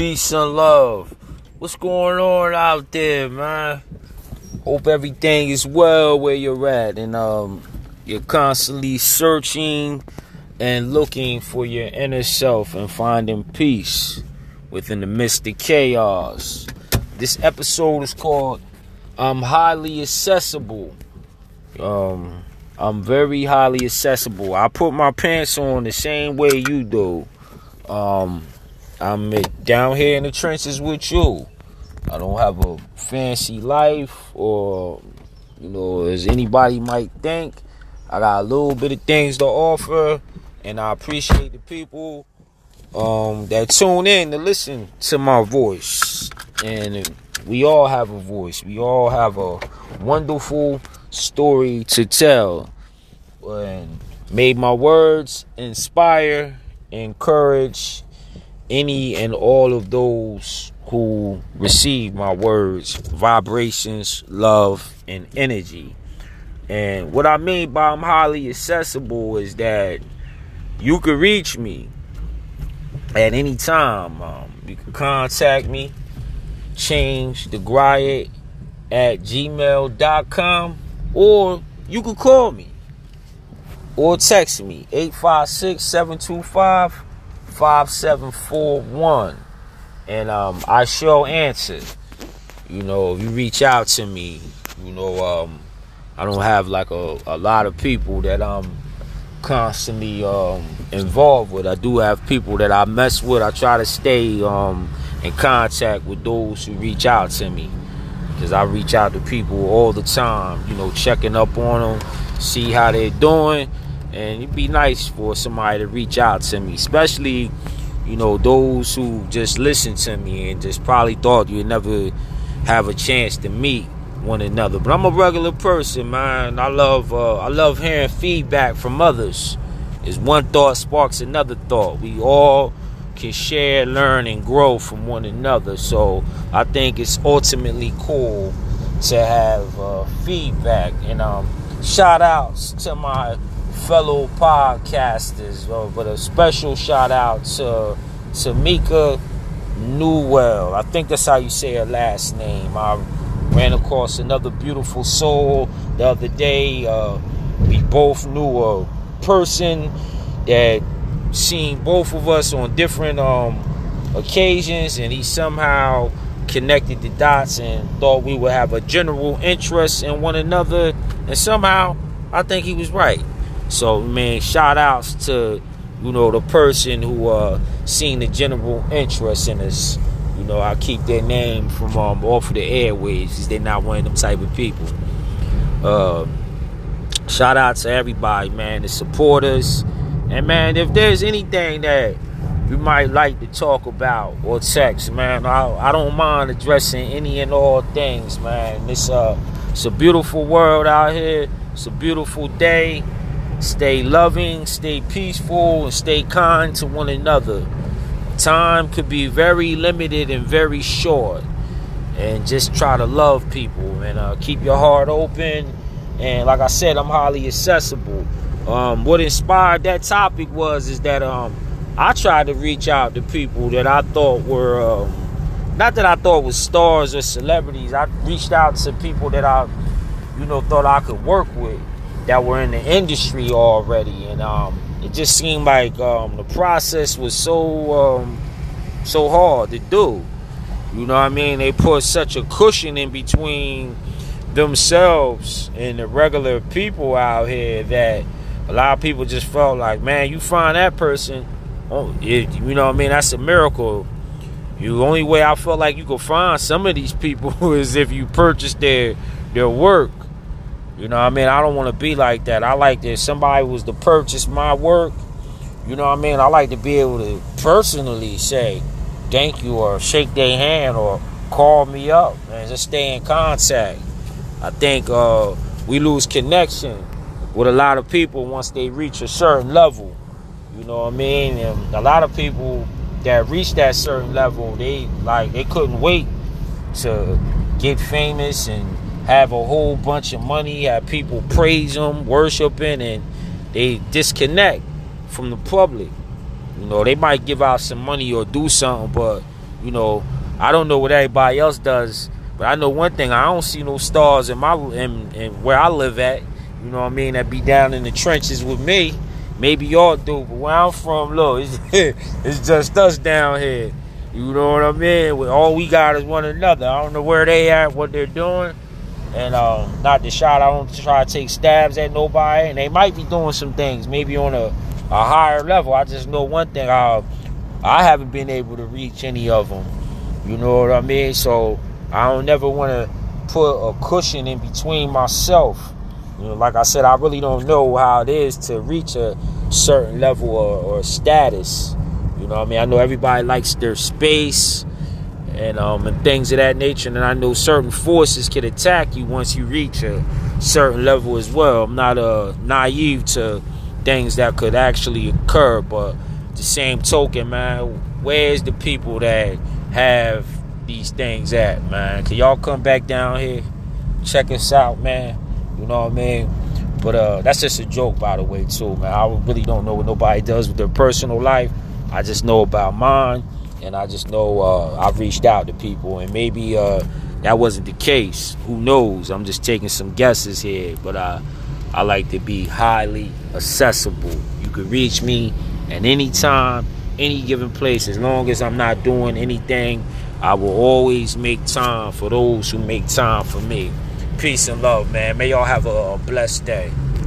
Peace and love. What's going on out there, man? Hope everything is well where you're at and um you're constantly searching and looking for your inner self and finding peace within the midst of chaos. This episode is called I'm highly accessible. Um I'm very highly accessible. I put my pants on the same way you do. Um I'm down here in the trenches with you. I don't have a fancy life or, you know, as anybody might think. I got a little bit of things to offer, and I appreciate the people um, that tune in to listen to my voice. And we all have a voice. We all have a wonderful story to tell. And may my words inspire, encourage, any and all of those who receive my words, vibrations, love, and energy. And what I mean by I'm highly accessible is that you can reach me at any time. Um, you can contact me, change the griot at gmail.com, or you can call me or text me 856 725 5741 and um, I shall answer. You know, if you reach out to me, you know, um, I don't have like a, a lot of people that I'm constantly um, involved with. I do have people that I mess with. I try to stay um, in contact with those who reach out to me because I reach out to people all the time, you know, checking up on them, see how they're doing and it'd be nice for somebody to reach out to me, especially, you know, those who just listen to me and just probably thought you'd never have a chance to meet one another. But I'm a regular person, man. I love uh, I love hearing feedback from others. Is one thought sparks another thought. We all can share, learn, and grow from one another. So I think it's ultimately cool to have uh, feedback. And um, shout outs to my fellow podcasters, uh, but a special shout out to Tamika Newell. I think that's how you say her last name. I ran across another beautiful soul the other day. Uh, we both knew a person that seen both of us on different um, occasions, and he somehow connected the dots and thought we would have a general interest in one another, and somehow I think he was right. So man, shout outs to you know the person who uh seen the general interest in us. You know, I keep their name from um off of the airways because they're not one of them type of people. Uh, shout out to everybody, man, the supporters. And man, if there's anything that you might like to talk about or text, man, I, I don't mind addressing any and all things, man. It's uh it's a beautiful world out here. It's a beautiful day. Stay loving, stay peaceful, and stay kind to one another. Time could be very limited and very short. And just try to love people and uh, keep your heart open. And like I said, I'm highly accessible. Um, what inspired that topic was is that um, I tried to reach out to people that I thought were um, not that I thought was stars or celebrities. I reached out to people that I, you know, thought I could work with that were in the industry already, and um, it just seemed like um, the process was so um, so hard to do. You know what I mean? They put such a cushion in between themselves and the regular people out here that a lot of people just felt like, man, you find that person, oh, it, you know what I mean? That's a miracle. The only way I felt like you could find some of these people is if you purchase their their work. You know what I mean? I don't want to be like that. I like that somebody was to purchase my work. You know what I mean? I like to be able to personally say thank you or shake their hand or call me up and just stay in contact. I think uh, we lose connection with a lot of people once they reach a certain level. You know what I mean? And a lot of people that reach that certain level, they like they couldn't wait to get famous and have a whole bunch of money, have people praise them, worshiping, and they disconnect from the public. You know, they might give out some money or do something, but you know, I don't know what everybody else does, but I know one thing: I don't see no stars in my in, in where I live at. You know what I mean? That be down in the trenches with me. Maybe y'all do, but where I'm from, look, it's, it's just us down here. You know what I mean? All we got is one another. I don't know where they at, what they're doing. And um, not the shot, I don't try to take stabs at nobody. And they might be doing some things, maybe on a, a higher level. I just know one thing: I I haven't been able to reach any of them. You know what I mean? So I don't never want to put a cushion in between myself. You know, like I said, I really don't know how it is to reach a certain level or, or status. You know what I mean? I know everybody likes their space and um, and things of that nature. And I know certain forces can attack you once you reach a certain level as well. I'm not uh, naive to things that could actually occur, but the same token, man, where's the people that have these things at, man? Can y'all come back down here, check us out, man? You know what I mean? But uh, that's just a joke, by the way, too, man. I really don't know what nobody does with their personal life. I just know about mine, and I just know uh, I've reached out to people, and maybe uh, that wasn't the case. Who knows? I'm just taking some guesses here, but I, I like to be highly accessible. You can reach me at any time, any given place, as long as I'm not doing anything. I will always make time for those who make time for me. Peace and love, man. May y'all have a, a blessed day.